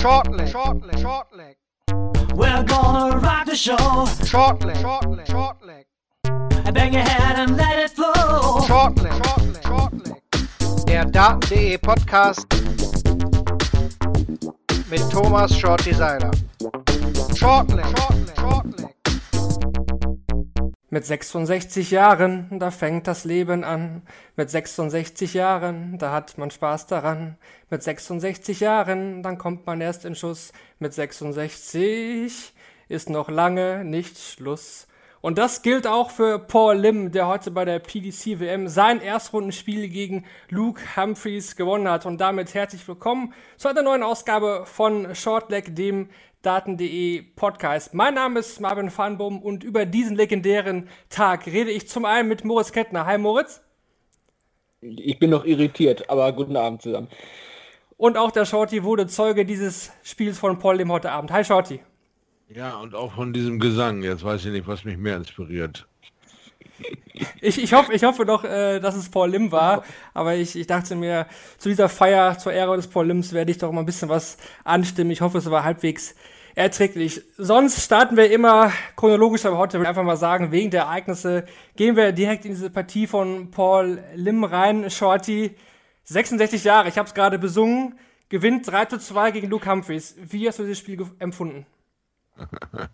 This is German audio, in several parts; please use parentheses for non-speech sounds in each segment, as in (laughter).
Shortleg, shortleg, shortleg. We're gonna rock the show. Shortleg, shortleg, shortleg. Bang your head and let it flow. Shortleg, shortleg, shortleg. Der Daten.de Podcast mit Thomas Shorty Seiler. Shortleg, shortleg, shortleg. Mit 66 Jahren, da fängt das Leben an. Mit 66 Jahren, da hat man Spaß daran. Mit 66 Jahren, dann kommt man erst in Schuss. Mit 66 ist noch lange nicht Schluss. Und das gilt auch für Paul Lim, der heute bei der PDC WM sein Erstrundenspiel gegen Luke Humphreys gewonnen hat. Und damit herzlich willkommen zu einer neuen Ausgabe von Shortleg, dem Daten.de Podcast. Mein Name ist Marvin Farnbaum und über diesen legendären Tag rede ich zum einen mit Moritz Kettner. Hi Moritz. Ich bin noch irritiert, aber guten Abend zusammen. Und auch der Shorty wurde Zeuge dieses Spiels von Paul Lim heute Abend. Hi Shorty. Ja, und auch von diesem Gesang. Jetzt weiß ich nicht, was mich mehr inspiriert. Ich, ich, hoffe, ich hoffe doch, äh, dass es Paul Lim war, aber ich, ich dachte mir, zu dieser Feier zur Ehre des Paul Lims werde ich doch mal ein bisschen was anstimmen. Ich hoffe, es war halbwegs erträglich. Sonst starten wir immer chronologisch, aber heute will ich einfach mal sagen, wegen der Ereignisse gehen wir direkt in diese Partie von Paul Lim rein. Shorty, 66 Jahre, ich habe es gerade besungen, gewinnt 3 zu 2 gegen Luke Humphreys. Wie hast du dieses Spiel empfunden? (laughs)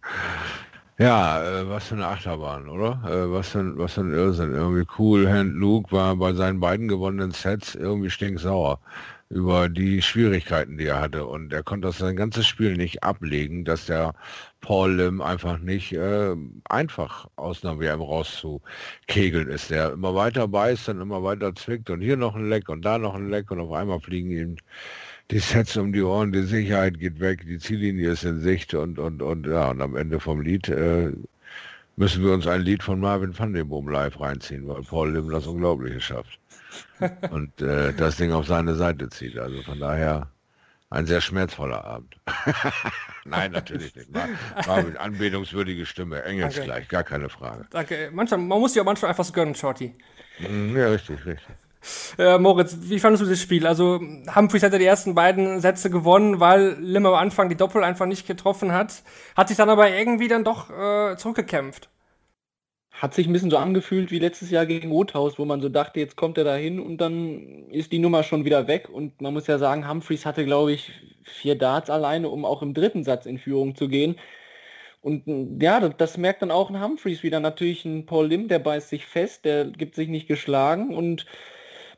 Ja, äh, was für eine Achterbahn, oder? Äh, was, für ein, was für ein Irrsinn. Irgendwie cool. Hand Luke war bei seinen beiden gewonnenen Sets irgendwie stinksauer über die Schwierigkeiten, die er hatte. Und er konnte das sein ganzes Spiel nicht ablegen, dass der Paul Lim einfach nicht äh, einfach aus einer WM rauszukegeln ist. Der immer weiter beißt und immer weiter zwickt und hier noch ein Leck und da noch ein Leck und auf einmal fliegen ihm die Sets um die Ohren, die Sicherheit geht weg, die Ziellinie ist in Sicht und, und, und, ja, und am Ende vom Lied äh, müssen wir uns ein Lied von Marvin van den Boom live reinziehen, weil Paul Lim das Unglaubliche schafft. (laughs) und äh, das Ding auf seine Seite zieht. Also von daher ein sehr schmerzvoller Abend. (laughs) Nein, natürlich nicht. Mar Marvin, anbetungswürdige Stimme, engelsgleich, gar keine Frage. Danke. Manchmal, man muss ja manchmal einfach so gönnen, Shorty. Ja, richtig, richtig. Äh, Moritz, wie fandest du das Spiel? Also Humphreys hat ja die ersten beiden Sätze gewonnen, weil Lim am Anfang die Doppel einfach nicht getroffen hat. Hat sich dann aber irgendwie dann doch äh, zurückgekämpft. Hat sich ein bisschen so angefühlt wie letztes Jahr gegen Rothaus, wo man so dachte, jetzt kommt er da hin und dann ist die Nummer schon wieder weg. Und man muss ja sagen, Humphreys hatte, glaube ich, vier Darts alleine, um auch im dritten Satz in Führung zu gehen. Und ja, das, das merkt dann auch ein Humphreys wieder. Natürlich ein Paul Lim, der beißt sich fest, der gibt sich nicht geschlagen und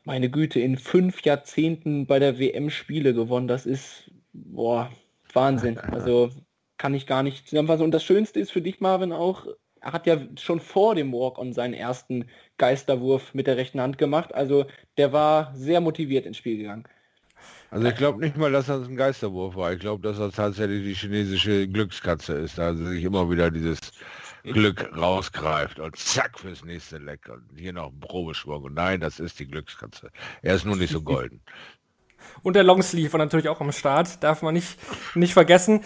meine Güte, in fünf Jahrzehnten bei der WM Spiele gewonnen. Das ist, boah, Wahnsinn. (laughs) Also kann ich gar nicht zusammenfassen. Und das Schönste ist für dich, Marvin, auch, er hat ja schon vor dem Walk-on seinen ersten Geisterwurf mit der rechten Hand gemacht. Also der war sehr motiviert ins Spiel gegangen. Also ich glaube nicht mal, dass das ein Geisterwurf war. Ich glaube, dass das tatsächlich die chinesische Glückskatze ist. Also sich immer wieder dieses Glück rausgreift und zack fürs nächste Leck und hier noch ein Probeschwung. Und nein, das ist die Glückskatze. Er ist nur nicht so golden. (laughs) und der Longsleeve war natürlich auch am Start, darf man nicht, nicht vergessen.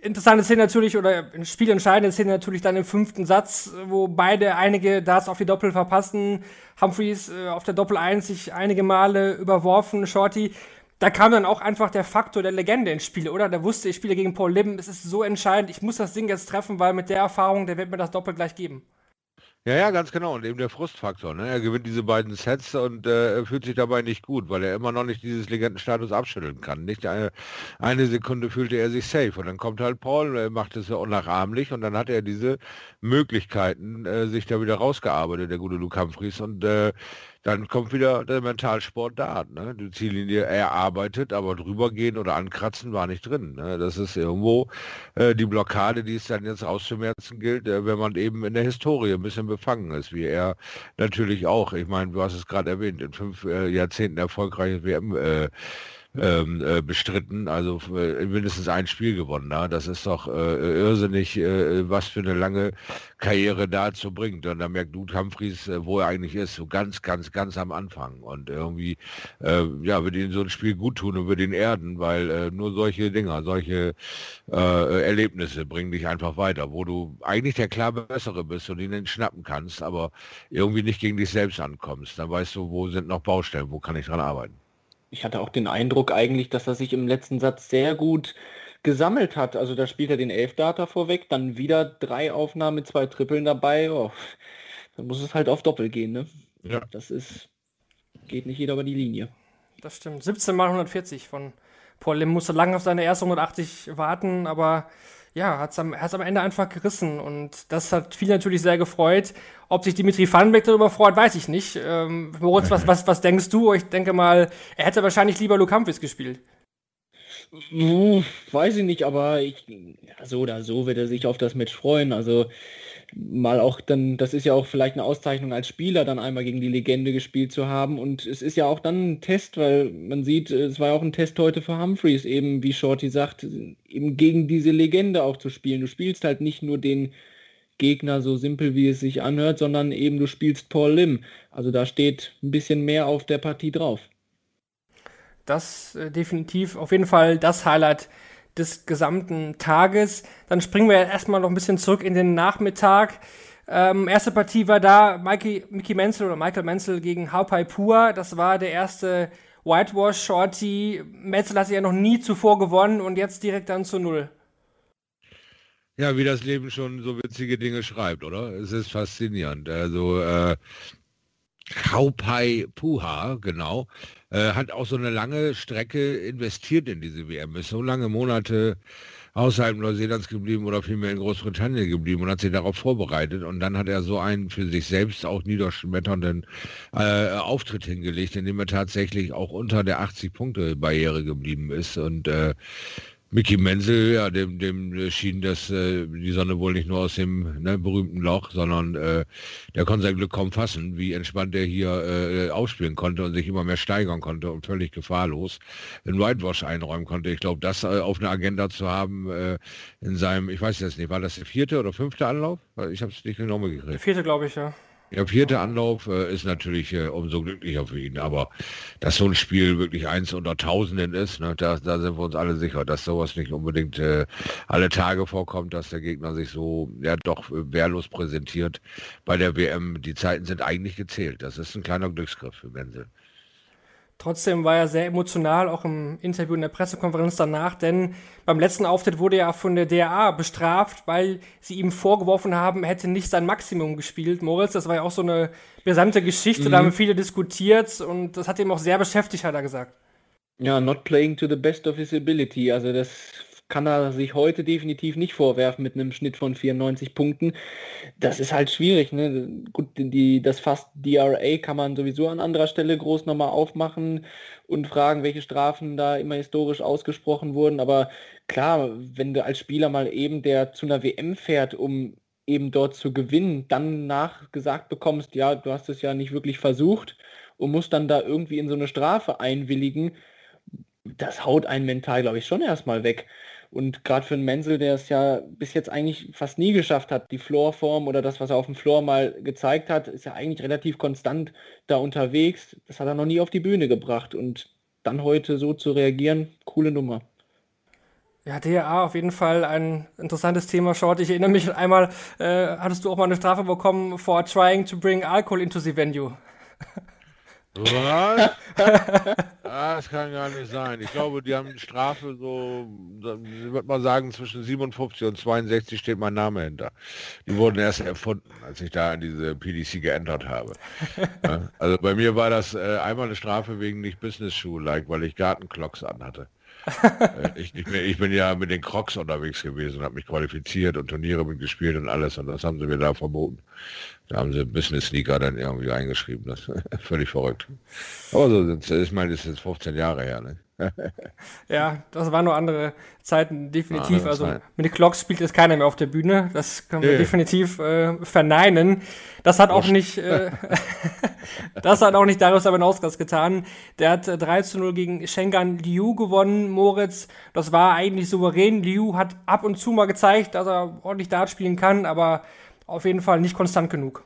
Interessante Szene natürlich, oder spielentscheidende Szene natürlich dann im fünften Satz, wo beide einige Darts auf die Doppel verpassen. Humphreys äh, auf der Doppel 1 sich einige Male überworfen, Shorty da kam dann auch einfach der Faktor der Legende ins Spiel, oder? Der wusste, ich spiele gegen Paul Lim, es ist so entscheidend, ich muss das Ding jetzt treffen, weil mit der Erfahrung, der wird mir das doppelt gleich geben. Ja, ja, ganz genau. Und eben der Frustfaktor. Ne? Er gewinnt diese beiden Sets und äh, fühlt sich dabei nicht gut, weil er immer noch nicht dieses Legendenstatus abschütteln kann. Nicht eine, eine Sekunde fühlte er sich safe. Und dann kommt halt Paul, macht es ja unnachahmlich und dann hat er diese Möglichkeiten, äh, sich da wieder rausgearbeitet, der gute Luke Humphries. Und äh, dann kommt wieder der Mentalsport da. Ne? Die Ziellinie erarbeitet, aber drüber gehen oder ankratzen war nicht drin. Ne? Das ist irgendwo äh, die Blockade, die es dann jetzt auszumerzen gilt, äh, wenn man eben in der Historie ein bisschen befangen ist, wie er natürlich auch. Ich meine, du hast es gerade erwähnt, in fünf äh, Jahrzehnten erfolgreiches WM. Äh, ähm, äh, bestritten, also äh, mindestens ein Spiel gewonnen. Na? Das ist doch äh, irrsinnig, äh, was für eine lange Karriere dazu bringt. Und da merkt Dude Humphries, äh, wo er eigentlich ist, so ganz, ganz, ganz am Anfang. Und irgendwie, ja, wird ihn so ein Spiel gut tun und wird ihn erden, weil nur solche Dinger, solche Erlebnisse bringen dich einfach weiter, wo du eigentlich der klar Bessere bist und ihn schnappen kannst, aber irgendwie nicht gegen dich selbst ankommst. Dann weißt du, wo sind noch Baustellen, wo kann ich dran arbeiten. Ich hatte auch den Eindruck eigentlich, dass er sich im letzten Satz sehr gut gesammelt hat. Also da spielt er den Elfdata vorweg, dann wieder drei Aufnahmen mit zwei Trippeln dabei. Oh, dann muss es halt auf Doppel gehen, ne? Ja. Das ist, geht nicht jeder über die Linie. Das stimmt. 17 mal 140 von Paul Lim. Musste lange auf seine erste 180 warten, aber ja, hat es am, am Ende einfach gerissen und das hat viele natürlich sehr gefreut. Ob sich Dimitri Vandenbeck darüber freut, weiß ich nicht. Ähm, Moritz, was, was, was denkst du? Ich denke mal, er hätte wahrscheinlich lieber Lukampis gespielt. Weiß ich nicht, aber ich, ja, so oder so wird er sich auf das Match freuen. Also mal auch dann, das ist ja auch vielleicht eine Auszeichnung als Spieler, dann einmal gegen die Legende gespielt zu haben. Und es ist ja auch dann ein Test, weil man sieht, es war ja auch ein Test heute für Humphreys, eben wie Shorty sagt, eben gegen diese Legende auch zu spielen. Du spielst halt nicht nur den Gegner so simpel, wie es sich anhört, sondern eben du spielst Paul Lim. Also da steht ein bisschen mehr auf der Partie drauf. Das äh, definitiv auf jeden Fall das Highlight des gesamten Tages. Dann springen wir erstmal noch ein bisschen zurück in den Nachmittag. Ähm, erste Partie war da Mikey, Mickey Menzel oder Michael Menzel gegen Haupai Pua. Das war der erste Whitewash Shorty. Menzel hatte ja noch nie zuvor gewonnen und jetzt direkt dann zu Null. Ja, wie das Leben schon so witzige Dinge schreibt, oder? Es ist faszinierend. Also äh, Haupai Puha, genau, äh, hat auch so eine lange Strecke investiert in diese WM, ist so lange Monate außerhalb Neuseelands geblieben oder vielmehr in Großbritannien geblieben und hat sich darauf vorbereitet. Und dann hat er so einen für sich selbst auch niederschmetternden äh, Auftritt hingelegt, in dem er tatsächlich auch unter der 80-Punkte-Barriere geblieben ist. Und äh, Mickey Menzel, ja, dem, dem schien das, äh, die Sonne wohl nicht nur aus dem ne, berühmten Loch, sondern äh, der konnte sein Glück kaum fassen, wie entspannt er hier äh, ausspielen konnte und sich immer mehr steigern konnte und völlig gefahrlos den Whitewash einräumen konnte. Ich glaube, das äh, auf einer Agenda zu haben äh, in seinem, ich weiß jetzt nicht, war das der vierte oder fünfte Anlauf? Ich habe es nicht genau gekriegt. Der vierte, glaube ich, ja. Der vierte Anlauf äh, ist natürlich äh, umso glücklicher für ihn, aber dass so ein Spiel wirklich eins unter Tausenden ist, ne, da, da sind wir uns alle sicher, dass sowas nicht unbedingt äh, alle Tage vorkommt, dass der Gegner sich so ja doch äh, wehrlos präsentiert bei der WM. Die Zeiten sind eigentlich gezählt. Das ist ein kleiner Glücksgriff für Wenzel. Trotzdem war er sehr emotional, auch im Interview in der Pressekonferenz danach, denn beim letzten Auftritt wurde er von der DRA bestraft, weil sie ihm vorgeworfen haben, er hätte nicht sein Maximum gespielt. Moritz, das war ja auch so eine brisante Geschichte, mhm. da haben viele diskutiert und das hat ihm auch sehr beschäftigt, hat er gesagt. Ja, not playing to the best of his ability. Also das kann er sich heute definitiv nicht vorwerfen mit einem Schnitt von 94 Punkten. Das ist halt schwierig. Ne? Gut, die, das fast DRA kann man sowieso an anderer Stelle groß nochmal aufmachen und fragen, welche Strafen da immer historisch ausgesprochen wurden. Aber klar, wenn du als Spieler mal eben, der zu einer WM fährt, um eben dort zu gewinnen, dann nachgesagt bekommst, ja, du hast es ja nicht wirklich versucht und musst dann da irgendwie in so eine Strafe einwilligen, das haut einen mental, glaube ich, schon erstmal weg. Und gerade für einen Menzel, der es ja bis jetzt eigentlich fast nie geschafft hat, die Floorform oder das, was er auf dem Floor mal gezeigt hat, ist ja eigentlich relativ konstant da unterwegs. Das hat er noch nie auf die Bühne gebracht. Und dann heute so zu reagieren, coole Nummer. Ja, DRA auf jeden Fall ein interessantes Thema, Short. Ich erinnere mich einmal, äh, hattest du auch mal eine Strafe bekommen for trying to bring alcohol into the venue. (laughs) Was? (laughs) das kann gar nicht sein. Ich glaube, die haben Strafe so, ich würde mal sagen, zwischen 57 und 62 steht mein Name hinter. Die wurden erst erfunden, als ich da diese PDC geändert habe. also bei mir war das äh, einmal eine Strafe wegen nicht Business Shoe like, weil ich Gartenclocks anhatte. Äh, ich, ich, bin, ich, bin, ja mit den Crocs unterwegs gewesen, habe mich qualifiziert und Turniere mitgespielt und alles und das haben sie mir da verboten. Da haben sie Business Sneaker dann irgendwie eingeschrieben. Das ist (laughs) völlig verrückt. Aber so sind Ich meine, das ist jetzt 15 Jahre her. Ne? (laughs) ja, das waren nur andere Zeiten, definitiv. Ah, also Zeit. mit den Clocks spielt jetzt keiner mehr auf der Bühne. Das können wir nee. definitiv äh, verneinen. Das hat auch nicht, äh, (laughs) das hat auch nicht Darius Abanauskas getan. Der hat äh, 3 zu 0 gegen Schengan Liu gewonnen, Moritz. Das war eigentlich souverän. Liu hat ab und zu mal gezeigt, dass er ordentlich Dart spielen kann, aber auf jeden Fall nicht konstant genug.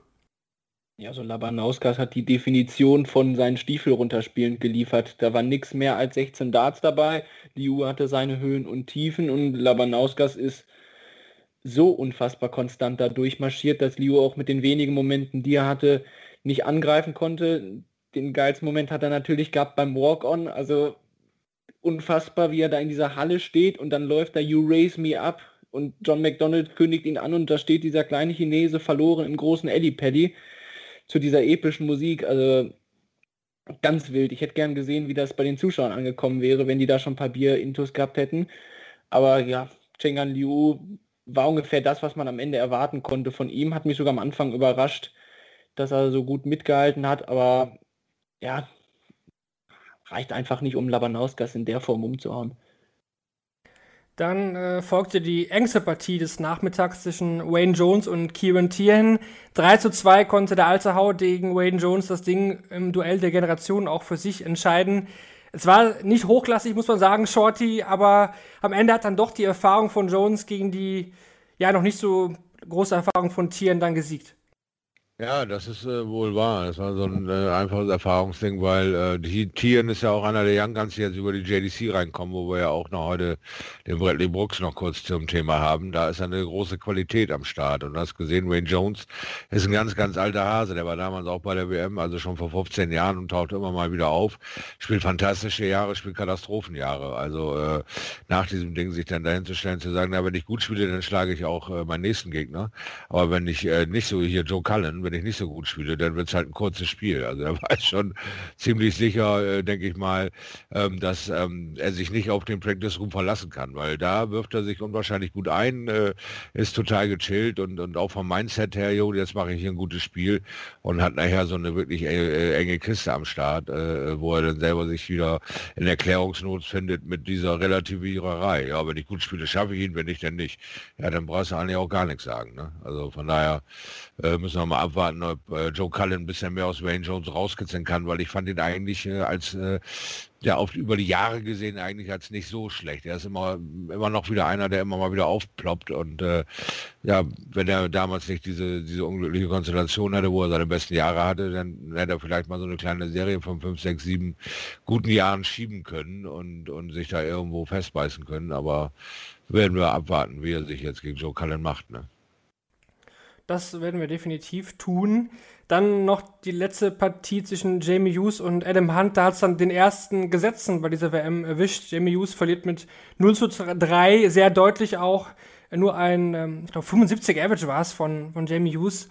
Ja, so Labanauskas hat die Definition von seinen Stiefel runterspielen geliefert. Da war nichts mehr als 16 Darts dabei. Liu hatte seine Höhen und Tiefen und Labanauskas ist so unfassbar konstant da durchmarschiert, dass Liu auch mit den wenigen Momenten, die er hatte, nicht angreifen konnte. den geilsten Moment hat er natürlich gehabt beim Walk-On. Also unfassbar, wie er da in dieser Halle steht und dann läuft da You Raise Me Up und John McDonald kündigt ihn an und da steht dieser kleine Chinese verloren im großen Eddie Paddy zu dieser epischen Musik. Also ganz wild. Ich hätte gern gesehen, wie das bei den Zuschauern angekommen wäre, wenn die da schon ein paar Bier-Intos gehabt hätten. Aber ja, Chengan Liu war ungefähr das, was man am Ende erwarten konnte von ihm. Hat mich sogar am Anfang überrascht, dass er so gut mitgehalten hat. Aber ja, reicht einfach nicht, um Labanauskas in der Form umzuhauen. Dann äh, folgte die engste Partie des Nachmittags zwischen Wayne Jones und Kieran Tien. 3 zu 2 konnte der alte Hau gegen Wayne Jones das Ding im Duell der Generation auch für sich entscheiden. Es war nicht hochklassig, muss man sagen, Shorty, aber am Ende hat dann doch die Erfahrung von Jones gegen die ja noch nicht so große Erfahrung von Tien dann gesiegt. Ja, das ist äh, wohl wahr. Das war so ein äh, einfaches Erfahrungsding, weil äh, die Tieren ist ja auch einer der Young Guns, die jetzt über die JDC reinkommen, wo wir ja auch noch heute den Bradley Brooks noch kurz zum Thema haben. Da ist eine große Qualität am Start. Und du hast gesehen, Wayne Jones ist ein ganz, ganz alter Hase. Der war damals auch bei der WM, also schon vor 15 Jahren und taucht immer mal wieder auf. Spielt fantastische Jahre, spielt Katastrophenjahre. Also äh, nach diesem Ding sich dann dahin zu stellen, zu sagen, na, wenn ich gut spiele, dann schlage ich auch äh, meinen nächsten Gegner. Aber wenn ich äh, nicht so hier Joe Cullen, wenn ich nicht so gut spiele, dann wird es halt ein kurzes Spiel. Also er war schon ziemlich sicher, äh, denke ich mal, ähm, dass ähm, er sich nicht auf den Practice Room verlassen kann, weil da wirft er sich unwahrscheinlich gut ein, äh, ist total gechillt und, und auch vom Mindset her, jo, jetzt mache ich hier ein gutes Spiel und hat nachher so eine wirklich äh, enge Kiste am Start, äh, wo er dann selber sich wieder in Erklärungsnot findet mit dieser Relativiererei. Ja, wenn ich gut spiele, schaffe ich ihn, wenn nicht, dann nicht. Ja, dann brauchst du eigentlich auch gar nichts sagen. Ne? Also von daher äh, müssen wir mal abwarten, ob äh, Joe Cullen ein bisschen mehr aus Wayne Jones rauskitzeln kann, weil ich fand ihn eigentlich äh, als äh, ja auf über die Jahre gesehen eigentlich als nicht so schlecht. Er ist immer immer noch wieder einer, der immer mal wieder aufploppt und äh, ja, wenn er damals nicht diese diese unglückliche Konstellation hatte, wo er seine besten Jahre hatte, dann hätte er vielleicht mal so eine kleine Serie von fünf, sechs, sieben guten Jahren schieben können und und sich da irgendwo festbeißen können. Aber werden wir abwarten, wie er sich jetzt gegen Joe Cullen macht. Ne? Das werden wir definitiv tun. Dann noch die letzte Partie zwischen Jamie Hughes und Adam Hunt. Da hat es dann den ersten Gesetzen bei dieser WM erwischt. Jamie Hughes verliert mit 0 zu 3, sehr deutlich auch. Nur ein, ähm, ich glaube, 75 Average war es von, von Jamie Hughes.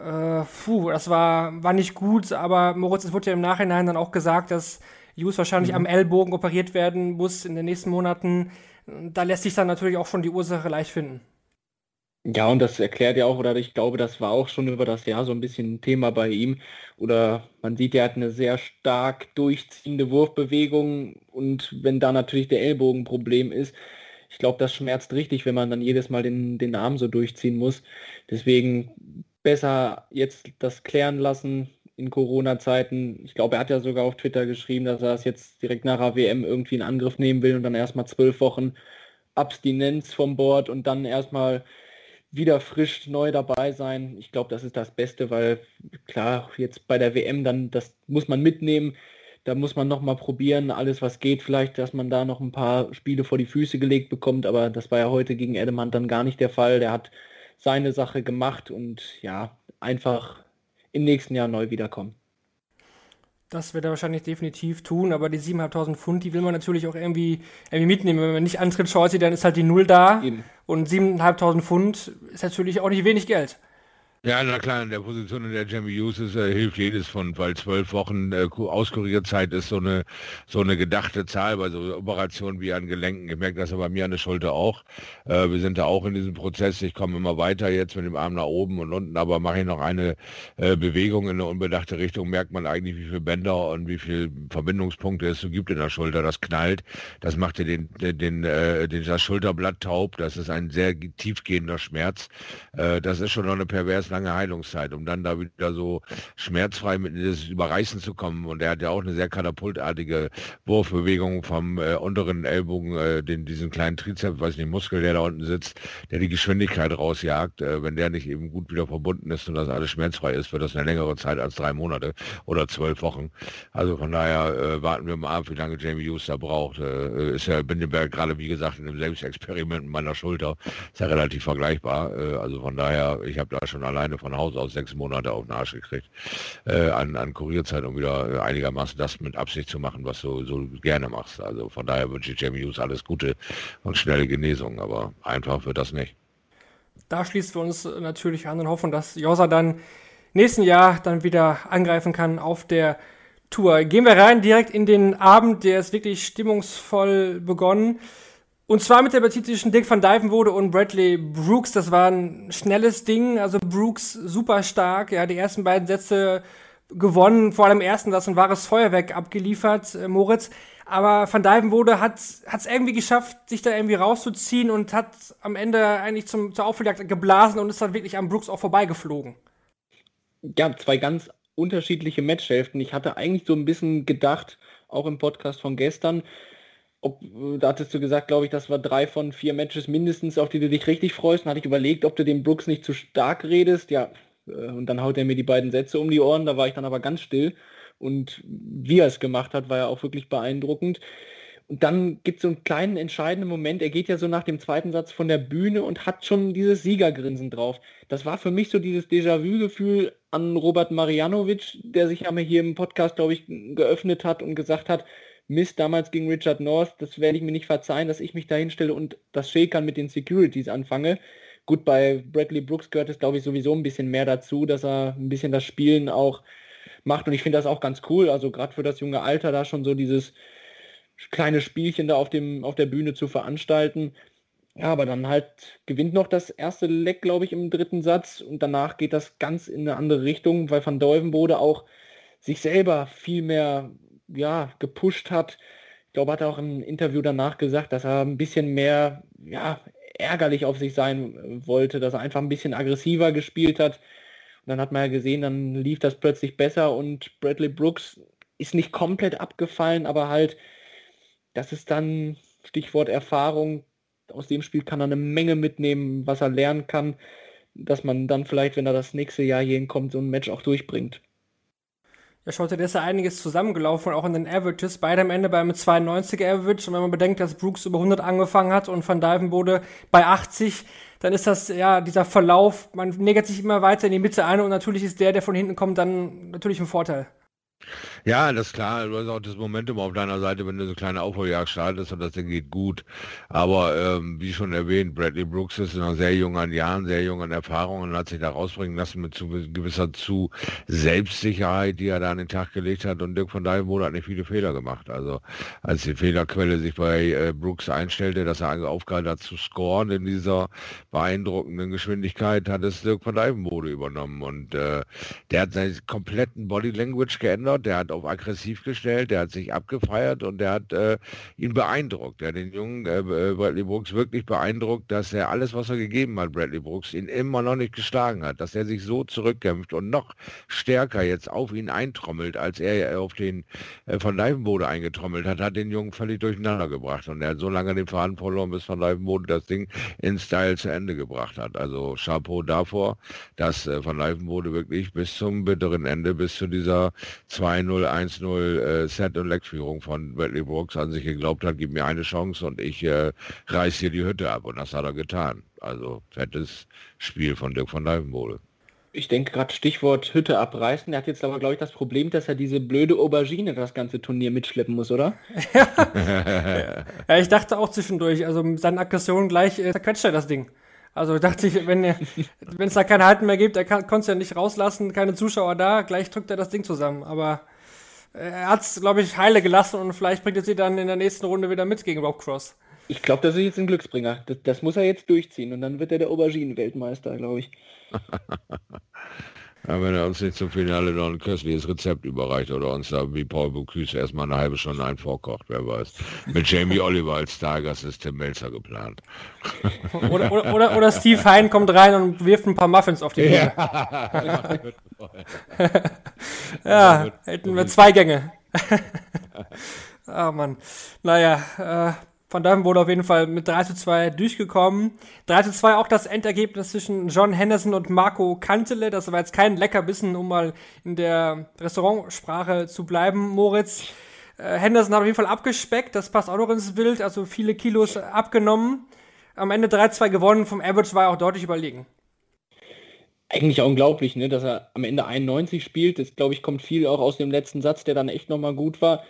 Äh, puh, das war, war nicht gut, aber Moritz, es wurde ja im Nachhinein dann auch gesagt, dass Hughes wahrscheinlich mhm. am Ellbogen operiert werden muss in den nächsten Monaten. Da lässt sich dann natürlich auch schon die Ursache leicht finden. Ja, und das erklärt ja auch, oder ich glaube, das war auch schon über das Jahr so ein bisschen ein Thema bei ihm. Oder man sieht, er hat eine sehr stark durchziehende Wurfbewegung und wenn da natürlich der Ellbogenproblem ist, ich glaube, das schmerzt richtig, wenn man dann jedes Mal den, den Arm so durchziehen muss. Deswegen besser jetzt das klären lassen in Corona-Zeiten. Ich glaube, er hat ja sogar auf Twitter geschrieben, dass er das jetzt direkt nach AWM irgendwie in Angriff nehmen will und dann erstmal zwölf Wochen Abstinenz vom Board und dann erstmal wieder frisch neu dabei sein. Ich glaube, das ist das Beste, weil klar, jetzt bei der WM, dann das muss man mitnehmen. Da muss man noch mal probieren, alles was geht, vielleicht, dass man da noch ein paar Spiele vor die Füße gelegt bekommt, aber das war ja heute gegen Edelmann dann gar nicht der Fall. Der hat seine Sache gemacht und ja, einfach im nächsten Jahr neu wiederkommen. Das wird er wahrscheinlich definitiv tun, aber die 7.500 Pfund, die will man natürlich auch irgendwie, irgendwie mitnehmen. Wenn man nicht antritt Chelsea, dann ist halt die Null da. Eben. Und 7.500 Pfund ist natürlich auch nicht wenig Geld. Ja, na klar, in der Position, in der Jamie Hughes ist, äh, hilft jedes von, weil zwölf Wochen äh, Auskurierzeit ist so eine, so eine gedachte Zahl bei so Operationen wie an Gelenken. Ich merke das ja bei mir an der Schulter auch. Äh, wir sind da auch in diesem Prozess. Ich komme immer weiter jetzt mit dem Arm nach oben und unten, aber mache ich noch eine äh, Bewegung in eine unbedachte Richtung, merkt man eigentlich, wie viele Bänder und wie viele Verbindungspunkte es so gibt in der Schulter. Das knallt. Das macht dir den, den, den, äh, den das Schulterblatt taub. Das ist ein sehr tiefgehender Schmerz. Äh, das ist schon noch eine perverse lange Heilungszeit, um dann da wieder so schmerzfrei mit das Überreißen zu kommen. Und er hat ja auch eine sehr katapultartige Wurfbewegung vom äh, unteren Ellbogen, äh, den, diesen kleinen Trizeps, weiß nicht, Muskel, der da unten sitzt, der die Geschwindigkeit rausjagt. Äh, wenn der nicht eben gut wieder verbunden ist und das alles schmerzfrei ist, wird das eine längere Zeit als drei Monate oder zwölf Wochen. Also von daher äh, warten wir mal ab, wie lange Jamie Hughes da braucht. Äh, ist ja Bindenberg gerade, wie gesagt, in einem Selbstexperiment meiner Schulter. Ist ja relativ vergleichbar. Äh, also von daher, ich habe da schon alle alleine von Haus aus sechs Monate auf den Arsch gekriegt äh, an, an Kurierzeit, um wieder einigermaßen das mit Absicht zu machen, was du so gerne machst. Also von daher wünsche ich Jamie Hughes alles Gute und schnelle Genesung, aber einfach wird das nicht. Da schließen wir uns natürlich an und hoffen, dass Josa dann nächsten Jahr dann wieder angreifen kann auf der Tour. Gehen wir rein direkt in den Abend, der ist wirklich stimmungsvoll begonnen. Und zwar mit der Partie zwischen Dick van Dijvenbode und Bradley Brooks. Das war ein schnelles Ding. Also Brooks super stark. Ja, die ersten beiden Sätze gewonnen, vor allem ersten Satz ein wahres Feuerwerk abgeliefert, äh, Moritz. Aber Van Dijvenbode hat es irgendwie geschafft, sich da irgendwie rauszuziehen und hat am Ende eigentlich zum, zur Aufholjagd geblasen und ist dann wirklich am Brooks auch vorbeigeflogen. Ja, zwei ganz unterschiedliche Matchhälften. Ich hatte eigentlich so ein bisschen gedacht, auch im Podcast von gestern, ob, da hattest du gesagt, glaube ich, das war drei von vier Matches mindestens, auf die du dich richtig freust. Dann hatte ich überlegt, ob du dem Brooks nicht zu stark redest. Ja, äh, und dann haut er mir die beiden Sätze um die Ohren. Da war ich dann aber ganz still. Und wie er es gemacht hat, war ja auch wirklich beeindruckend. Und dann gibt es so einen kleinen entscheidenden Moment. Er geht ja so nach dem zweiten Satz von der Bühne und hat schon dieses Siegergrinsen drauf. Das war für mich so dieses Déjà-vu-Gefühl an Robert Marianovic, der sich ja hier im Podcast, glaube ich, geöffnet hat und gesagt hat, Mist damals gegen Richard North, das werde ich mir nicht verzeihen, dass ich mich da hinstelle und das Shakern mit den Securities anfange. Gut, bei Bradley Brooks gehört es, glaube ich, sowieso ein bisschen mehr dazu, dass er ein bisschen das Spielen auch macht und ich finde das auch ganz cool, also gerade für das junge Alter da schon so dieses kleine Spielchen da auf, dem, auf der Bühne zu veranstalten. Ja, aber dann halt gewinnt noch das erste Leck, glaube ich, im dritten Satz und danach geht das ganz in eine andere Richtung, weil Van Deuvenbode auch sich selber viel mehr ja, gepusht hat. Ich glaube, hat er auch im Interview danach gesagt, dass er ein bisschen mehr ja, ärgerlich auf sich sein wollte, dass er einfach ein bisschen aggressiver gespielt hat. Und dann hat man ja gesehen, dann lief das plötzlich besser und Bradley Brooks ist nicht komplett abgefallen, aber halt, das ist dann Stichwort Erfahrung. Aus dem Spiel kann er eine Menge mitnehmen, was er lernen kann, dass man dann vielleicht, wenn er das nächste Jahr hier hinkommt, so ein Match auch durchbringt. Ja, schaute, da ist ja einiges zusammengelaufen, auch in den Averages. Beide am Ende beim 92er Average. Und wenn man bedenkt, dass Brooks über 100 angefangen hat und Van Dijvenbode bei 80, dann ist das, ja, dieser Verlauf, man nägert sich immer weiter in die Mitte ein und natürlich ist der, der von hinten kommt, dann natürlich ein Vorteil. Ja, das ist klar. Du hast auch das Momentum auf deiner Seite, wenn du so eine kleine Aufholjagd startest und das Ding geht gut. Aber ähm, wie schon erwähnt, Bradley Brooks ist noch sehr jung an Jahren, sehr jung an Erfahrungen und hat sich da rausbringen lassen mit zu gewisser zu Selbstsicherheit, die er da an den Tag gelegt hat. Und Dirk von Dijvenbode hat nicht viele Fehler gemacht. Also als die Fehlerquelle sich bei äh, Brooks einstellte, dass er aufgehört hat zu scoren in dieser beeindruckenden Geschwindigkeit, hat es Dirk von Dijvenbode übernommen. Und äh, der hat seinen kompletten Body Language geändert. Der hat auf aggressiv gestellt, der hat sich abgefeiert und der hat äh, ihn beeindruckt. Der hat den jungen äh, äh, Bradley Brooks wirklich beeindruckt, dass er alles, was er gegeben hat, Bradley Brooks, ihn immer noch nicht geschlagen hat, dass er sich so zurückkämpft und noch stärker jetzt auf ihn eintrommelt, als er auf den äh, von Leifenbode eingetrommelt hat, hat den Jungen völlig durcheinander gebracht und er hat so lange den Faden verloren, bis von Leifenbode das Ding in Style zu Ende gebracht hat. Also Chapeau davor, dass äh, von Leifenbode wirklich bis zum bitteren Ende, bis zu dieser 2-0 1-0 äh, Set- und Leckführung von Bradley Brooks an sich geglaubt hat, gib mir eine Chance und ich äh, reiß hier die Hütte ab. Und das hat er getan. Also fettes Spiel von Dirk von Dijvenbode. Ich denke gerade Stichwort Hütte abreißen. Er hat jetzt aber, glaube ich, das Problem, dass er diese blöde Aubergine das ganze Turnier mitschleppen muss, oder? (laughs) ja, ich dachte auch zwischendurch, also mit seinen Aggressionen gleich äh, zerquetscht er das Ding. Also dachte ich, wenn (laughs) es da kein Halten mehr gibt, er konnte es ja nicht rauslassen, keine Zuschauer da, gleich drückt er das Ding zusammen. Aber er hat es, glaube ich, heile gelassen und vielleicht bringt er sie dann in der nächsten Runde wieder mit gegen Rob Cross. Ich glaube, das ist jetzt ein Glücksbringer. Das, das, muss er jetzt durchziehen und dann wird er der Auberginen-Weltmeister, glaube ich. (laughs) Wenn er uns nicht zum Finale noch ein köstliches Rezept überreicht oder uns da wie Paul Bocuse erstmal eine halbe Stunde ein vorkocht, wer weiß. Mit Jamie Oliver als Stargast ist Tim Melzer geplant. (laughs) Oder, oder, oder, oder, Steve Hein kommt rein und wirft ein paar Muffins auf die Bühne. Ja, (laughs) ja hätten wir zwei Gänge. (laughs) Ah, oh Mann. Naja, äh, von daher wurde auf jeden Fall mit 3 zu 2 durchgekommen. 3 zu 2 auch das Endergebnis zwischen John Henderson und Marco Kantele. Das war jetzt kein Leckerbissen, um mal in der Restaurantsprache zu bleiben, Moritz. Äh, Henderson hat auf jeden Fall abgespeckt, das passt auch noch ins Bild, also viele Kilos abgenommen. Am Ende 3-2 gewonnen, vom Average war er auch deutlich überlegen. eigentlich auch unglaublich, ne, dass er am Ende 91 spielt. Das, glaube ich, kommt viel auch aus dem letzten Satz, der dann echt nochmal gut war.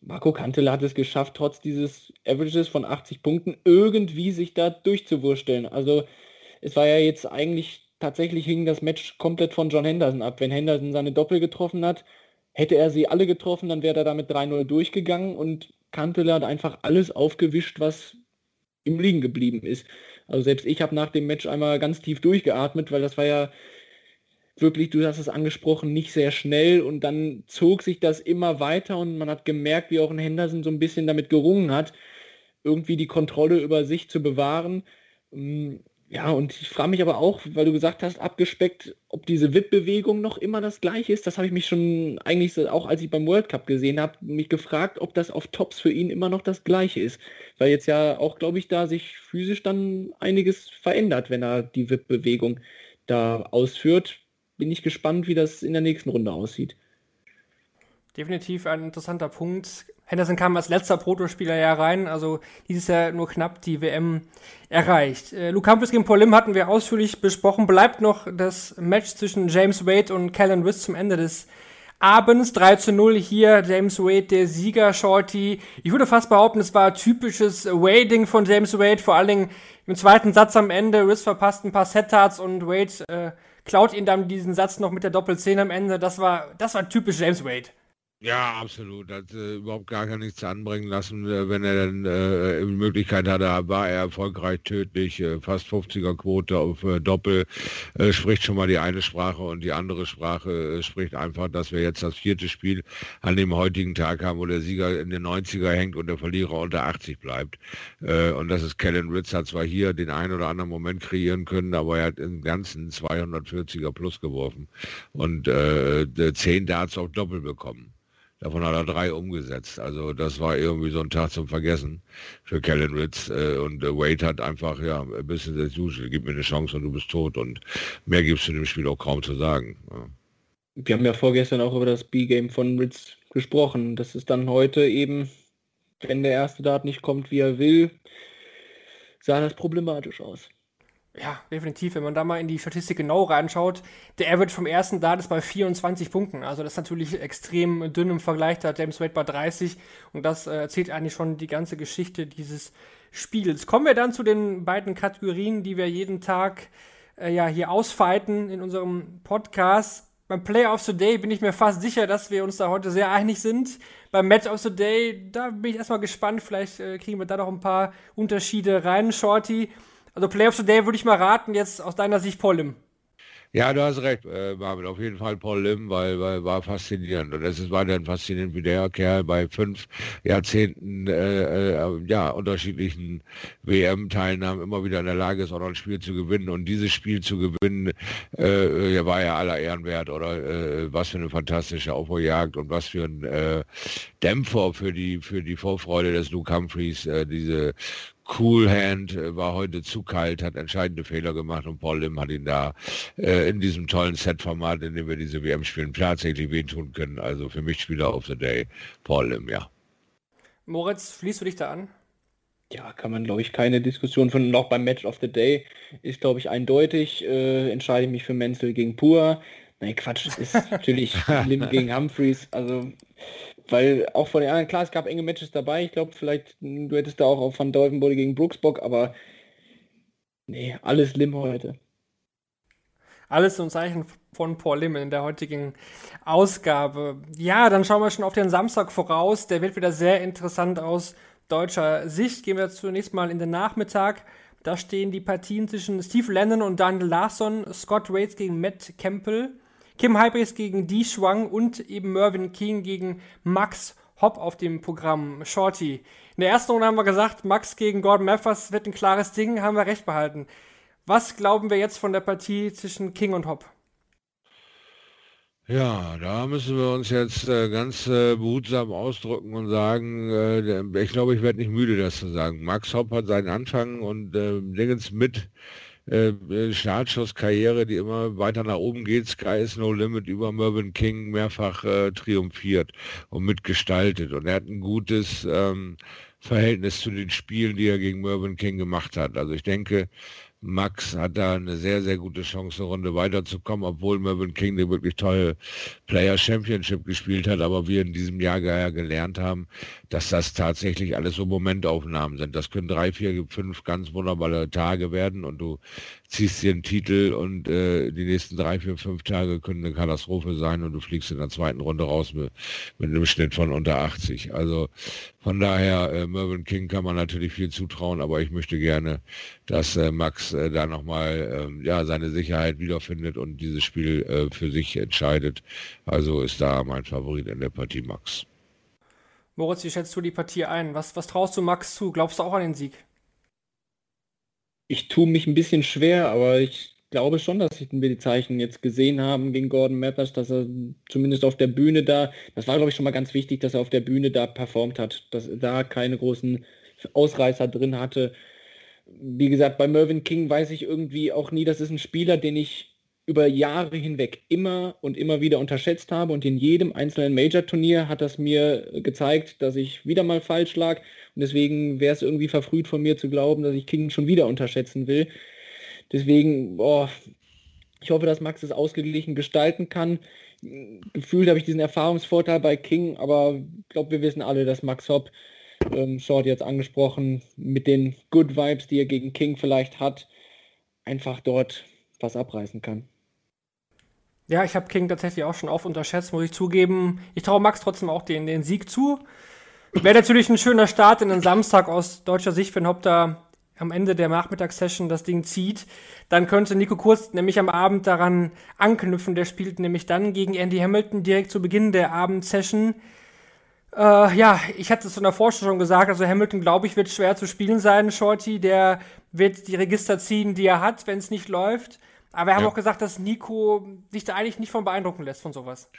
Marco Kantele hat es geschafft, trotz dieses Averages von 80 Punkten irgendwie sich da durchzuwursteln. Also es war ja jetzt eigentlich, tatsächlich hing das Match komplett von John Henderson ab. Wenn Henderson seine Doppel getroffen hat, hätte er sie alle getroffen, dann wäre er damit 3-0 durchgegangen und Kantele hat einfach alles aufgewischt, was im Liegen geblieben ist. Also selbst ich habe nach dem Match einmal ganz tief durchgeatmet, weil das war ja wirklich, du hast es angesprochen, nicht sehr schnell und dann zog sich das immer weiter und man hat gemerkt, wie auch ein Henderson so ein bisschen damit gerungen hat, irgendwie die Kontrolle über sich zu bewahren. Ähm, ja, und ich frage mich aber auch, weil du gesagt hast, abgespeckt, ob diese WIP-Bewegung noch immer das gleiche ist. Das habe ich mich schon eigentlich auch, als ich beim World Cup gesehen habe, mich gefragt, ob das auf Tops für ihn immer noch das gleiche ist. Weil jetzt ja auch, glaube ich, da sich physisch dann einiges verändert, wenn er die WIP-Bewegung da ausführt. Bin ich gespannt, wie das in der nächsten Runde aussieht. Definitiv ein interessanter Punkt. Henderson kam als letzter Protospieler ja rein, also dieses Jahr nur knapp die WM erreicht. Äh, Luke Humphries gegen Paul Lim hatten wir ausführlich besprochen. Bleibt noch das Match zwischen James Wade und Callan Riss zum Ende des Abends. 3 zu 0 hier, James Wade, der Sieger, Shorty. Ich würde fast behaupten, es war typisches Wading von James Wade, vor allen Dingen im zweiten Satz am Ende. Riss verpasst ein paar Set-Tarts und Wade äh, klaut ihn dann diesen Satz noch mit der Doppel-10 am Ende. Das war, das war typisch James Wade. Ja, absolut. Hat äh, überhaupt gar nichts anbringen lassen. Äh, wenn er dann äh, die Möglichkeit hatte, war er erfolgreich tödlich. Äh, fast 50er Quote auf äh, Doppel. Äh, spricht schon mal die eine Sprache und die andere Sprache spricht einfach, dass wir jetzt das vierte Spiel an dem heutigen Tag haben, wo der Sieger in den 90er hängt und der Verlierer unter 80 bleibt. und das ist Kellen Ritz hat zwar hier den einen oder anderen Moment kreieren können, aber er hat im Ganzen 240er plus geworfen und äh, 10 Darts auf Doppel bekommen. Davon hat er drei umgesetzt. Also das war irgendwie so ein Tag zum Vergessen für Kellen Ritz. Äh, und Wade hat einfach, ja, ein bisschen das usual. Gib mir eine Chance und du bist tot. Und mehr gibt es in dem Spiel auch kaum zu sagen. Wir haben ja vorgestern auch über das B-Game von Ritz gesprochen. Das ist dann heute eben, wenn der erste Dart nicht kommt, wie er will, sah das problematisch aus. Ja, definitiv. Wenn man da mal in die Statistik genau reinschaut, der Average vom ersten Dart ist bei 24 Punkten. Also das ist natürlich extrem dünn im Vergleich. Da hat James Wade bei 30 und das äh, erzählt eigentlich schon die ganze Geschichte dieses Spiels. Kommen wir dann zu den beiden Kategorien, die wir jeden Tag äh, ja hier ausfeiten in unserem Podcast. Beim Player of the Day bin ich mir fast sicher, dass wir uns da heute sehr einig sind. Beim Match of the Day, da bin ich erstmal gespannt. Vielleicht äh, kriegen wir da noch ein paar Unterschiede rein, Shorty. Also Player of the Day würde ich mal raten, jetzt aus deiner Sicht Paul Lim. Ja, du hast recht, äh, Marvin, auf jeden Fall Paul Lim, weil, weil war faszinierend. Und es ist weiterhin faszinierend, wie der Kerl bei fünf Jahrzehnten äh, äh, ja, unterschiedlichen WM-Teilnahmen immer wieder in der Lage ist, auch noch ein Spiel zu gewinnen. Und dieses Spiel zu gewinnen, äh, war ja aller Ehren wert. Oder äh, was für eine fantastische Aufholjagd und was für ein äh, Dämpfer für die, für die Vorfreude des Luke Humphreys, äh, diese Cool Hand äh, war heute zu kalt, hat entscheidende Fehler gemacht und Paul Lim hat ihn da äh, in diesem tollen Set-Format, in dem wir diese WM spielen, tatsächlich wehtun können. Also für mich Spieler of the Day, Paul Lim, ja. Moritz, fließt du dich da an? Ja, kann man, glaube ich, keine Diskussion von. Noch beim Match of the Day ist, glaube ich, eindeutig. Äh, entscheide ich mich für Menzel gegen Pur. Nein, Quatsch, ist natürlich Lim (laughs) gegen Humphreys. Also weil auch von den anderen, klar, es gab enge Matches dabei. Ich glaube, vielleicht, du hättest da auch auf Van Dolvenbode gegen Brooks Bock, aber nee, alles Lim heute. Alles zum Zeichen von Paul Lim in der heutigen Ausgabe. Ja, dann schauen wir schon auf den Samstag voraus. Der wird wieder sehr interessant aus deutscher Sicht. Gehen wir zunächst mal in den Nachmittag. Da stehen die Partien zwischen Steve Lennon und Daniel Larsson, Scott Waits gegen Matt Campbell. Kim Hybrids gegen Di Schwang und eben Mervyn King gegen Max Hopp auf dem Programm. Shorty. In der ersten Runde haben wir gesagt, Max gegen Gordon Mathers wird ein klares Ding, haben wir recht behalten. Was glauben wir jetzt von der Partie zwischen King und Hopp? Ja, da müssen wir uns jetzt äh, ganz äh, behutsam ausdrücken und sagen, äh, ich glaube, ich werde nicht müde, das zu sagen. Max Hopp hat seinen Anfang und äh, Dingens mit äh, äh, Startschusskarriere, die immer weiter nach oben geht. Sky is no limit über Mervyn King mehrfach äh, triumphiert und mitgestaltet. Und er hat ein gutes ähm, Verhältnis zu den Spielen, die er gegen Mervyn King gemacht hat. Also ich denke, Max hat da eine sehr, sehr gute Chance, eine Runde weiterzukommen, obwohl Mervyn King eine wirklich tolle Player Championship gespielt hat, aber wir in diesem Jahr ja gelernt haben, dass das tatsächlich alles so Momentaufnahmen sind. Das können drei, vier, fünf ganz wunderbare Tage werden und du ziehst dir einen Titel und äh, die nächsten drei, vier, fünf Tage können eine Katastrophe sein und du fliegst in der zweiten Runde raus mit, mit einem Schnitt von unter 80. Also von daher, äh, Mervyn King kann man natürlich viel zutrauen, aber ich möchte gerne, dass äh, Max äh, da nochmal äh, ja, seine Sicherheit wiederfindet und dieses Spiel äh, für sich entscheidet. Also ist da mein Favorit in der Partie Max. Moritz, wie schätzt du die Partie ein? Was, was traust du Max zu? Glaubst du auch an den Sieg? Ich tue mich ein bisschen schwer, aber ich glaube schon, dass wir die Zeichen jetzt gesehen haben gegen Gordon Mathers, dass er zumindest auf der Bühne da, das war glaube ich schon mal ganz wichtig, dass er auf der Bühne da performt hat, dass er da keine großen Ausreißer drin hatte. Wie gesagt, bei Mervyn King weiß ich irgendwie auch nie, das ist ein Spieler, den ich über Jahre hinweg immer und immer wieder unterschätzt habe und in jedem einzelnen Major-Turnier hat das mir gezeigt, dass ich wieder mal falsch lag und deswegen wäre es irgendwie verfrüht von mir zu glauben, dass ich King schon wieder unterschätzen will. Deswegen, boah, ich hoffe, dass Max es ausgeglichen gestalten kann. Gefühlt habe ich diesen Erfahrungsvorteil bei King, aber ich glaube, wir wissen alle, dass Max Hopp, ähm, Short jetzt angesprochen, mit den Good Vibes, die er gegen King vielleicht hat, einfach dort was abreißen kann. Ja, ich habe King tatsächlich auch schon oft unterschätzt, muss ich zugeben. Ich traue Max trotzdem auch den, den Sieg zu. Wäre natürlich ein schöner Start in den Samstag aus deutscher Sicht, wenn Hopp da am Ende der Nachmittagssession das Ding zieht, dann könnte Nico Kurz nämlich am Abend daran anknüpfen. Der spielt nämlich dann gegen Andy Hamilton direkt zu Beginn der Abendsession. Äh, ja, ich hatte es in der Vorstellung schon gesagt, also Hamilton, glaube ich, wird schwer zu spielen sein, Shorty. Der wird die Register ziehen, die er hat, wenn es nicht läuft. Aber wir haben ja. auch gesagt, dass Nico sich da eigentlich nicht von beeindrucken lässt von sowas.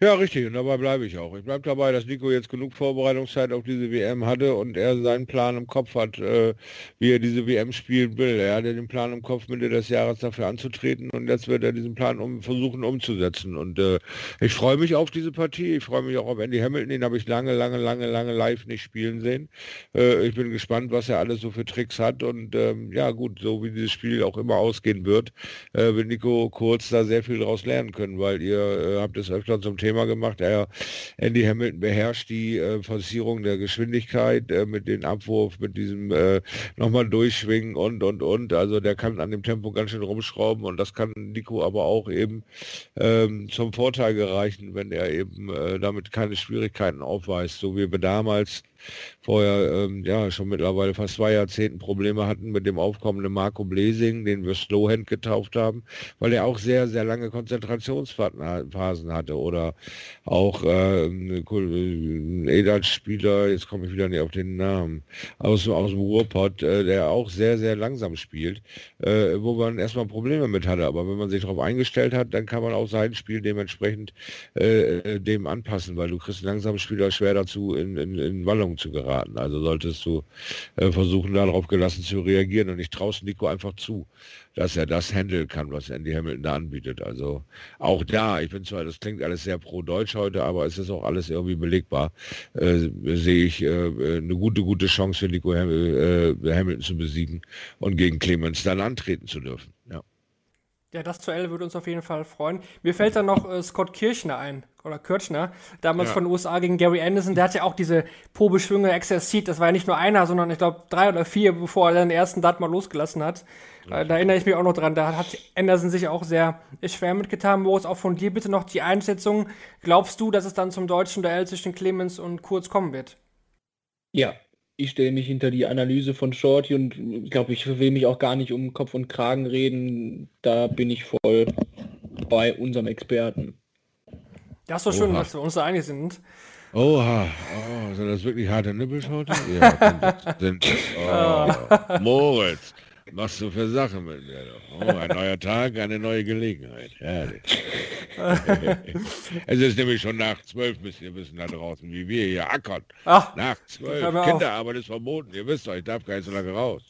Ja, richtig. Und dabei bleibe ich auch. Ich bleibe dabei, dass Nico jetzt genug Vorbereitungszeit auf diese WM hatte und er seinen Plan im Kopf hat, äh, wie er diese WM spielen will. Er hatte den Plan im Kopf, Mitte des Jahres dafür anzutreten und jetzt wird er diesen Plan um, versuchen umzusetzen. Und äh, ich freue mich auf diese Partie. Ich freue mich auch auf Andy Hamilton. Den habe ich lange, lange, lange, lange live nicht spielen sehen. Äh, ich bin gespannt, was er alles so für Tricks hat. Und ähm, ja, gut, so wie dieses Spiel auch immer ausgehen wird, äh, wird Nico Kurz da sehr viel daraus lernen können, weil ihr äh, habt es öfter zum Thema gemacht. Er, Andy Hamilton beherrscht die äh, Forcierung der Geschwindigkeit äh, mit dem Abwurf, mit diesem äh, nochmal durchschwingen und, und, und. Also der kann an dem Tempo ganz schön rumschrauben und das kann Nico aber auch eben ähm, zum Vorteil gereichen, wenn er eben äh, damit keine Schwierigkeiten aufweist, so wie wir damals vorher ähm, ja schon mittlerweile fast zwei Jahrzehnten Probleme hatten mit dem aufkommenden Marco Blesing, den wir Slowhand getauft haben, weil er auch sehr, sehr lange Konzentrationsphasen hatte. Oder auch äh, ein Edat-Spieler, jetzt komme ich wieder nicht auf den Namen, aus, aus dem Ruhrpott, äh, der auch sehr, sehr langsam spielt, äh, wo man erstmal Probleme mit hatte. Aber wenn man sich darauf eingestellt hat, dann kann man auch sein Spiel dementsprechend äh, äh, dem anpassen, weil du kriegst einen langsamen Spieler schwer dazu, in, in, in Wallung zu geraten. Also solltest du äh, versuchen, darauf gelassen zu reagieren. Und ich traue Nico einfach zu, dass er das handeln kann, was Andy Hamilton da anbietet. Also auch da, ich bin zwar, das klingt alles sehr pro-deutsch heute, aber es ist auch alles irgendwie belegbar, äh, sehe ich äh, eine gute, gute Chance für Nico Ham äh, Hamilton zu besiegen und gegen Clemens dann antreten zu dürfen. Ja. Das Duell würde uns auf jeden Fall freuen. Mir fällt dann noch äh, Scott Kirchner ein, oder Kirchner, damals ja. von den USA gegen Gary Anderson. Der hat ja auch diese Probeschwünge exerziert. Das war ja nicht nur einer, sondern ich glaube drei oder vier, bevor er den ersten Dart mal losgelassen hat. Äh, da erinnere ich mich auch noch dran. Da hat Anderson sich auch sehr schwer mitgetan. Boris, auch von dir bitte noch die Einschätzung. Glaubst du, dass es dann zum deutschen Duell zwischen Clemens und Kurz kommen wird? Ja, ich stelle mich hinter die Analyse von Shorty und ich glaube, ich will mich auch gar nicht um Kopf und Kragen reden. Da bin ich voll bei unserem Experten. Das ist doch schön, dass wir uns da einig sind. Oha, oh, sind das wirklich harte Nippel heute? Ja, sind, sind, (laughs) oh, Moritz, was du für Sachen mit mir doch. Oh, ein neuer Tag, eine neue Gelegenheit. Herrlich. (laughs) es ist nämlich schon nach zwölf, müsst ihr wissen da draußen, wie wir hier ackern. Ach, nach zwölf. Kinderarbeit ist verboten. Ihr wisst doch, ich darf gar nicht so lange raus.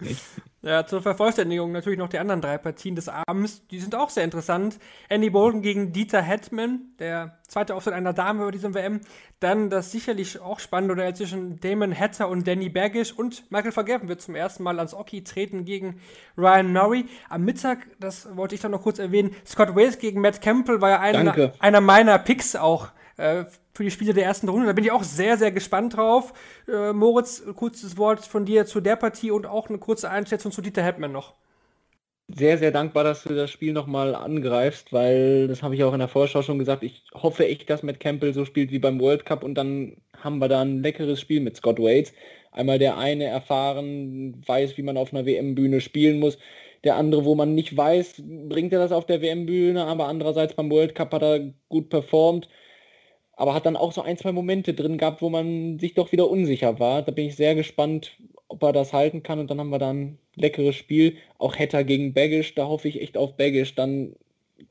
Nicht. Ja, zur Vervollständigung natürlich noch die anderen drei Partien des Abends. Die sind auch sehr interessant. Andy Bolton gegen Dieter Hetman, der zweite Auftritt einer Dame über diesem WM. Dann das sicherlich auch spannende Duell zwischen Damon Hatter und Danny Bergisch. Und Michael Vergerven wird zum ersten Mal ans Oki treten gegen Ryan Murray. Am Mittag, das wollte ich dann noch kurz erwähnen, Scott Wales gegen Matt Campbell war ja einer, einer meiner Picks auch äh, für die Spiele der ersten Runde. Da bin ich auch sehr, sehr gespannt drauf. Äh, Moritz, kurzes Wort von dir zu der Partie und auch eine kurze Einschätzung zu Dieter Hetman noch. Sehr, sehr dankbar, dass du das Spiel nochmal angreifst, weil das habe ich auch in der Vorschau schon gesagt. Ich hoffe echt, dass Matt Campbell so spielt wie beim World Cup und dann haben wir da ein leckeres Spiel mit Scott Waits. Einmal der eine erfahren, weiß, wie man auf einer WM-Bühne spielen muss. Der andere, wo man nicht weiß, bringt er das auf der WM-Bühne, aber andererseits beim World Cup hat er gut performt aber hat dann auch so ein, zwei Momente drin gehabt, wo man sich doch wieder unsicher war. Da bin ich sehr gespannt, ob er das halten kann und dann haben wir dann ein leckeres Spiel. Auch Hetter gegen Baggish, da hoffe ich echt auf Baggish. Dann,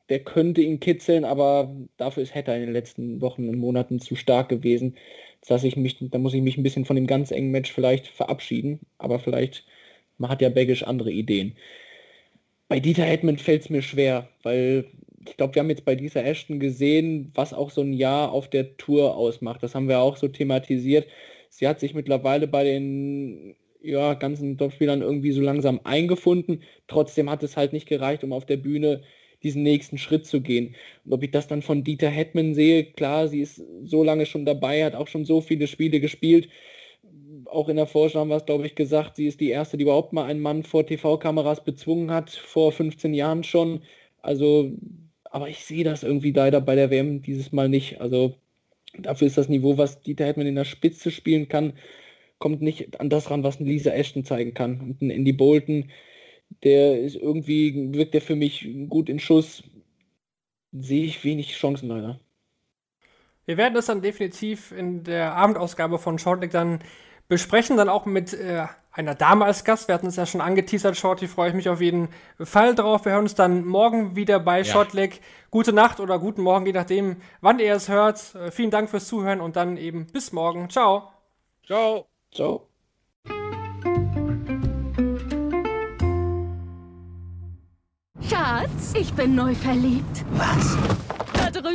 der könnte ihn kitzeln, aber dafür ist Hetter in den letzten Wochen und Monaten zu stark gewesen. Dass ich mich, da muss ich mich ein bisschen von dem ganz engen Match vielleicht verabschieden, aber vielleicht man hat ja Baggish andere Ideen. Bei Dieter Hetman fällt es mir schwer, weil ich glaube, wir haben jetzt bei dieser Ashton gesehen, was auch so ein Jahr auf der Tour ausmacht. Das haben wir auch so thematisiert. Sie hat sich mittlerweile bei den ja, ganzen Topspielern irgendwie so langsam eingefunden. Trotzdem hat es halt nicht gereicht, um auf der Bühne diesen nächsten Schritt zu gehen. Und ob ich das dann von Dieter Hetman sehe, klar, sie ist so lange schon dabei, hat auch schon so viele Spiele gespielt. Auch in der Vorschau haben wir es, glaube ich, gesagt, sie ist die erste, die überhaupt mal einen Mann vor TV-Kameras bezwungen hat, vor 15 Jahren schon. Also aber ich sehe das irgendwie leider bei der WM dieses Mal nicht. Also dafür ist das Niveau, was Dieter Hetman in der Spitze spielen kann, kommt nicht an das ran, was ein Lisa Ashton zeigen kann. Und ein Andy Bolton, der ist irgendwie, wirkt der für mich gut in Schuss. Sehe ich wenig Chancen leider. Wir werden das dann definitiv in der Abendausgabe von Shortleg dann besprechen, dann auch mit äh, einer Dame als Gast. Wir hatten es ja schon angeteasert, Shorty, freue ich mich auf jeden Fall drauf. Wir hören uns dann morgen wieder bei ja. Shortleg. Gute Nacht oder guten Morgen, je nachdem, wann ihr es hört. Äh, vielen Dank fürs Zuhören und dann eben bis morgen. Ciao. Ciao. Ciao. Schatz, ich bin neu verliebt. Was?